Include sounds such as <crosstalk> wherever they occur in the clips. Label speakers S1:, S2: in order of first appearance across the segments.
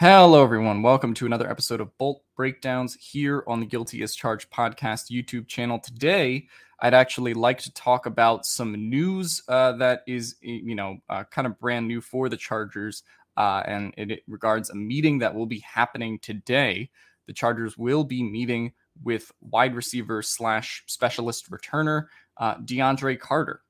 S1: Hello, everyone. Welcome to another episode of Bolt Breakdowns here on the Guilty as Charged podcast YouTube channel. Today, I'd actually like to talk about some news uh, that is, you know, uh, kind of brand new for the Chargers, uh, and it, it regards a meeting that will be happening today. The Chargers will be meeting with wide receiver slash specialist returner uh, DeAndre Carter.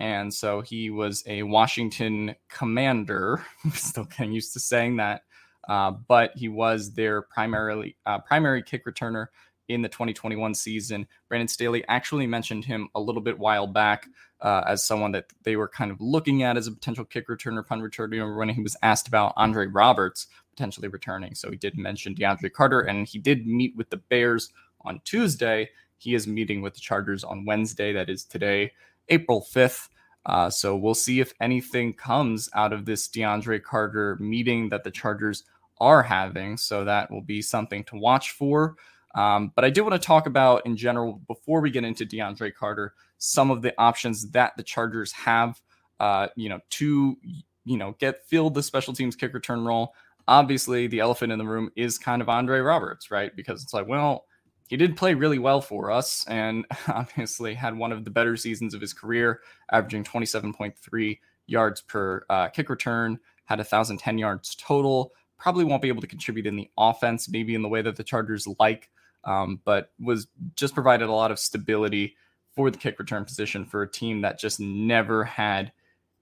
S1: And so he was a Washington commander. <laughs> Still getting used to saying that uh, but he was their primarily uh, primary kick returner in the 2021 season. Brandon Staley actually mentioned him a little bit while back uh, as someone that they were kind of looking at as a potential kick returner, punt returner when he was asked about Andre Roberts potentially returning. So he did mention DeAndre Carter, and he did meet with the Bears on Tuesday. He is meeting with the Chargers on Wednesday, that is today, April 5th. Uh, so we'll see if anything comes out of this DeAndre Carter meeting that the Chargers are having. So that will be something to watch for. Um, but I do want to talk about in general before we get into DeAndre Carter some of the options that the Chargers have, uh, you know, to you know get filled the special teams kick return role. Obviously, the elephant in the room is kind of Andre Roberts, right? Because it's like, well, he did play really well for us, and <laughs> obviously had one of the better seasons of his career, averaging 27.3 yards per uh, kick return, had 1,010 yards total probably won't be able to contribute in the offense, maybe in the way that the Chargers like, um, but was just provided a lot of stability for the kick return position for a team that just never had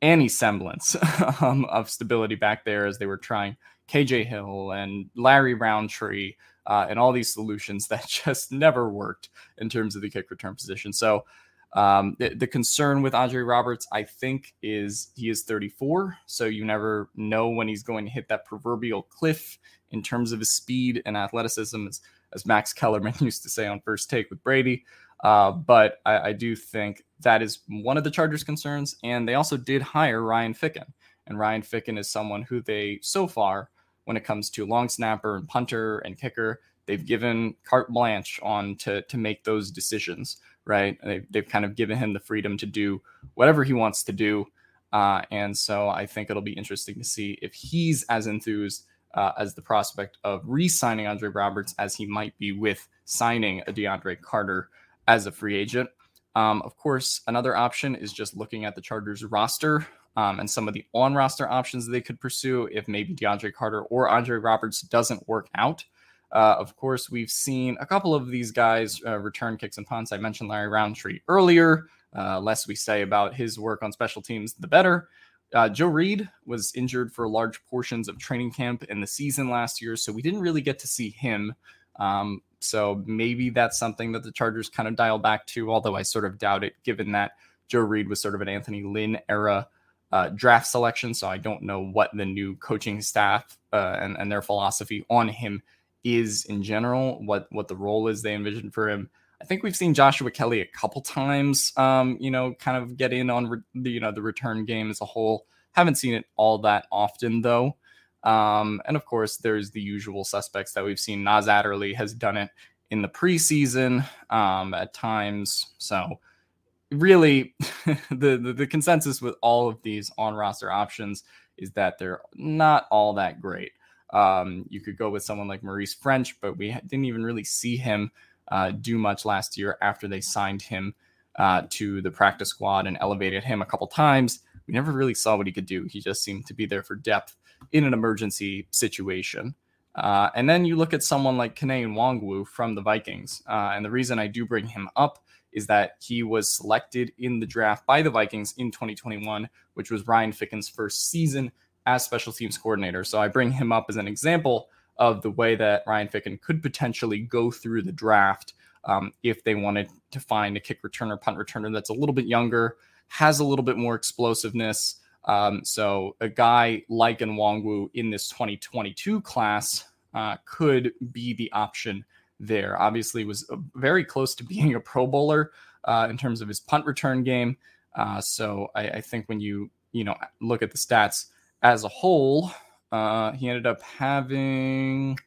S1: any semblance <laughs> um, of stability back there as they were trying KJ Hill and Larry Rountree uh, and all these solutions <laughs> that just never worked in terms of the kick return position. So um, the, the, concern with Andre Roberts, I think, is he is 34, so you never know when he's going to hit that proverbial cliff in terms of his speed and athleticism, as, as Max <laughs> Kellerman used to say on First Take with Brady. Uh, but I, I, do think that is one of the Chargers' concerns, and they also did hire Ryan Ficken, and Ryan Ficken is someone who they so far, when it comes to long snapper and punter and kicker, they've given carte blanche on to to make those decisions right? They've, they've kind of given him the freedom to do whatever he wants to do. Uh, and so I think it'll be interesting to see if he's as enthused uh, as the prospect of re signing Andre Roberts as he might be with signing a DeAndre Carter as a free agent. Um, of course, another option is just looking at the Chargers roster um, and some of the on roster options they could pursue if maybe DeAndre Carter or Andre Roberts doesn't work out. Uh, of course, we've seen a couple of these guys uh, return kicks and punts. I mentioned Larry Rountree earlier. Uh, less we say about his work on special teams, the better. Uh, Joe Reed was injured for large portions of training camp in the season last year, so we didn't really get to see him. Um, so maybe that's something that the Chargers kind of dial back to, although I sort of doubt it, given that Joe Reed was sort of an Anthony Lynn era uh, draft selection. So I don't know what the new coaching staff uh, and, and their philosophy on him is in general, what what the role is they envision for him. I think we've seen Joshua Kelley a couple times, um, you know, kind of get in on re- the you know the return game as a whole. Haven't seen it all that often though. Um, and of course, there's the usual suspects that we've seen. Nas Adderley has done it in the preseason um, at times. So really, <laughs> the, the, the consensus with all of these on roster options is that they're not all that great. Um, you could go with someone like Maurice Ffrench, but we didn't even really see him uh, do much last year after they signed him uh, to the practice squad and elevated him a couple times. We never really saw what he could do. He just seemed to be there for depth in an emergency situation. Uh, and then you look at someone like Kene Nwangwu from the Vikings. Uh, and the reason I do bring him up is that he was selected in the draft by the Vikings in 2021, which was Ryan Ficken's first season as special teams coordinator. So I bring him up as an example of the way that Ryan Ficken could potentially go through the draft um, if they wanted to find a kick returner, punt returner that's a little bit younger, has a little bit more explosiveness. Um, so a guy like Nwangwu in this 2022 class uh, could be the option there. Obviously, was uh, very close to <laughs> being a Pro Bowler uh, in terms of his punt return game. Uh, so I, I, think when you you know look at the stats as a whole, uh, he ended up having.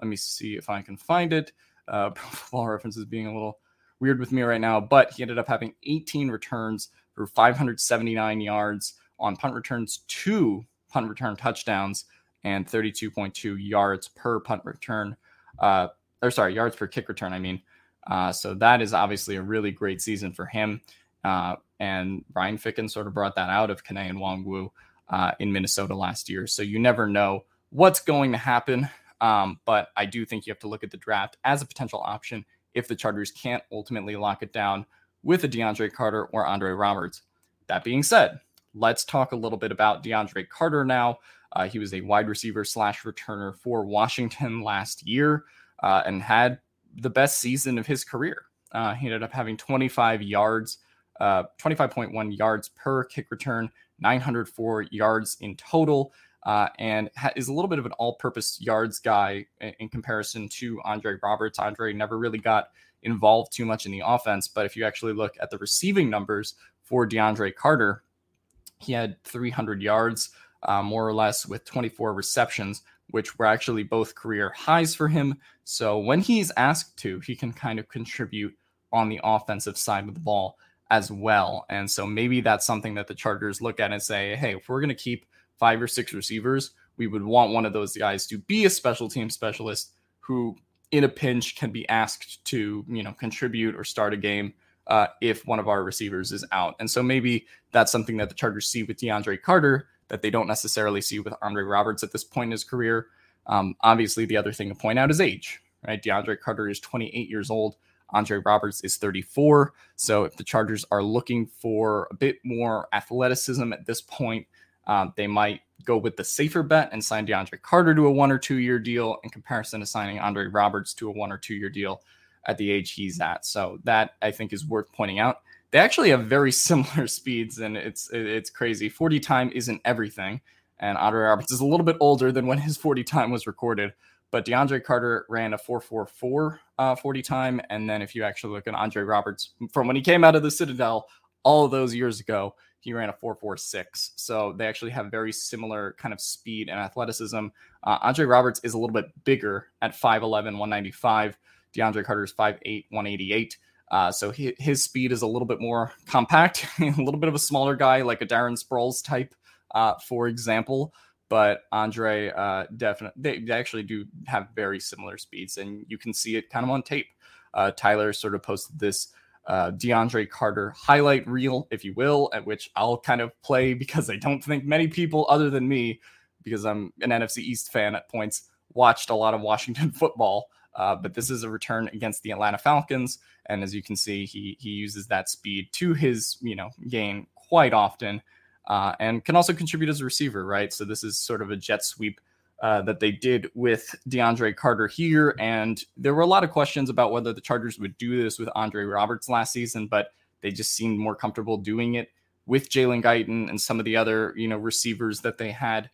S1: Let me see if I can find it. Uh, <laughs> Football References being a little weird with me right now, but he ended up having 18 returns for 579 yards on punt returns, two punt return touchdowns, and 32.2 yards per punt return. Uh, or sorry, yards per kick return. I mean, uh, so that is obviously a really great season for him. Uh, and Brian Ficken sort of brought that out of Kene Nwangwu uh, in Minnesota last year. So you never know what's going to happen. Um, but I do think you have to look at the draft as a potential option if the Chargers can't ultimately lock it down with a DeAndre Carter or Andre Roberts. That being said, let's talk a little bit about DeAndre Carter now. Uh, he was a wide receiver slash returner for Washington <laughs> last year uh, and had the best season of his career. Uh, he ended up having 25 yards, uh, 25.1 yards per kick return, 904 yards in total, uh, and ha- is a little bit of an all-purpose yards guy in, in comparison to Andre Roberts. Andre never really got involved too much in the offense, but if you actually look at the receiving numbers for DeAndre Carter, he had 300 yards, uh, more or less, with 24 receptions, which were actually both career highs for him. So when he's asked to, he can kind of contribute on the offensive side of the ball as well. And so maybe that's something that the Chargers look at and say, hey, if we're going to keep five or six receivers, we would want one of those guys to be a special team specialist who, in a pinch, can be asked to, you know, contribute or start a game uh, if one of our receivers is out. And so maybe that's something that the Chargers see with DeAndre Carter that they don't necessarily see with Andre Roberts at this point in his career. Um, obviously, the other thing to point out is age, right? DeAndre Carter is 28 years old. Andre Roberts is 34. So if the Chargers are looking for a bit more athleticism at this point, um, they might go with the safer bet and sign DeAndre Carter to a one or two year deal in comparison to signing Andre Roberts to a one or two year deal at the age he's at. So that I think is worth pointing out. They actually have very <laughs> similar speeds, and it's it's crazy. 40 time isn't everything, and Andre Roberts is a little bit older than when his 40 time was recorded. But DeAndre Carter ran a 4.44 uh, 40 time, and then if you actually look at Andre Roberts from when he came out of the Citadel all those years ago, he ran a 4.46. So they actually have very similar kind of speed and athleticism. Uh, Andre Roberts is a little bit bigger at 5'11, 195. DeAndre Carter is 5'8, 188. Uh, so he, his speed is a little bit more compact, <laughs> a little bit of a smaller guy, like a Darren Sproles type, uh, for example. But Andre, uh, definitely, they, actually do have very similar speeds, and you can see it kind of on tape. Uh, Tyler sort of posted this uh, DeAndre Carter highlight reel, if you will, at which I'll kind of play because I don't think many people, other than me, because I'm an NFC East fan at points, watched a lot of Washington <laughs> football. Uh, but this is a return against the Atlanta Falcons, and as you can see, he he uses that speed to his you know gain quite often, uh, and can also contribute as a receiver, right? So this is sort of a jet sweep uh, that they did with DeAndre Carter here, and there were a lot of questions about whether the Chargers would do this with Andre Roberts last season, but they just seemed more comfortable doing it with Jalen Guyton and some of the other you know receivers that they had.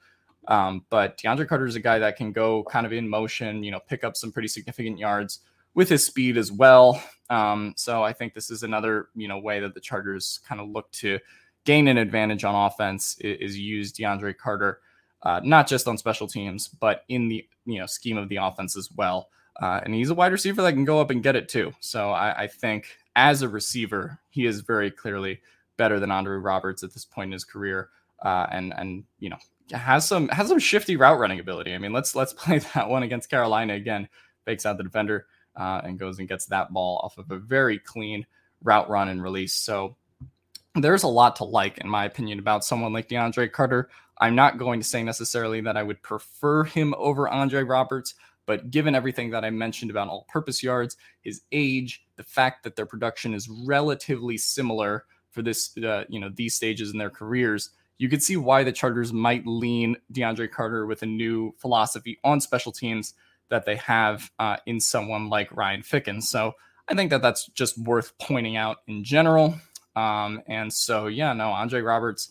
S1: Um, but DeAndre Carter is a guy that can go kind of in motion, you know, pick up some pretty significant yards with his speed as well. Um, so I think this is another, you know, way that the Chargers kind of look to gain an advantage on offense is, is use DeAndre Carter, uh, not just on special teams, but in the, you know, scheme of the offense as well. Uh, and he's a wide receiver that can go up and get it too. So I, I think as a receiver, he is very clearly better than Andre Roberts at this point in his career. Uh, and and you know has some has some shifty route running ability. I mean, let's let's <laughs> play that one against Carolina again. Fakes out the defender uh, and goes and gets that ball off of a very clean route run and release. So there's a lot to like, in my opinion, about someone like DeAndre Carter. I'm not going to say necessarily that I would prefer him over Andre Roberts, but given everything that I mentioned about all purpose yards, his age, the fact that their production is relatively similar for this, uh, you know, these stages in their careers, you could see why the Chargers might lean DeAndre Carter with a new philosophy on special teams that they have uh, in someone like Ryan Ficken. So I think that that's just worth pointing out in general. Um, and so, yeah, no, Andre Roberts,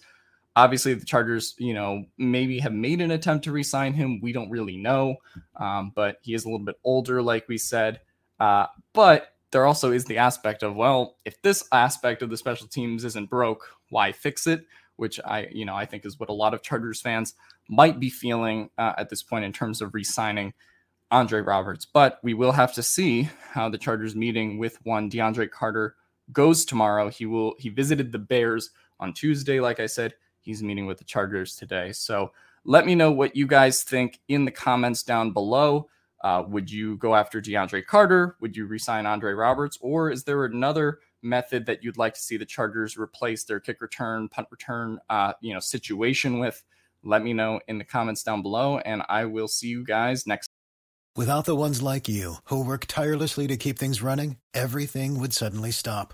S1: obviously the Chargers, you know, maybe have made an attempt to re-sign him. We don't really know, um, but he is a little bit older, like we said. Uh, but there also is the aspect of, well, if this aspect of the special teams isn't broke, why fix it? Which I, you know, I think is what a lot of Chargers fans might be feeling uh, at this point in terms of re-signing Andre Roberts. But we will have to see how the Chargers meeting with one DeAndre Carter goes tomorrow. He will he visited the Bears on Tuesday, like I said. He's meeting with the Chargers today. So let me know what you guys think in the comments down below. Uh, would you go after DeAndre Carter? Would you resign Andre Roberts? Or is there another method that you'd like to see the Chargers replace their kick return, punt return, uh, you know, situation with? Let me know in the comments down below, and I will see you guys next.
S2: Without the ones like you who work tirelessly to keep things running, everything would suddenly stop.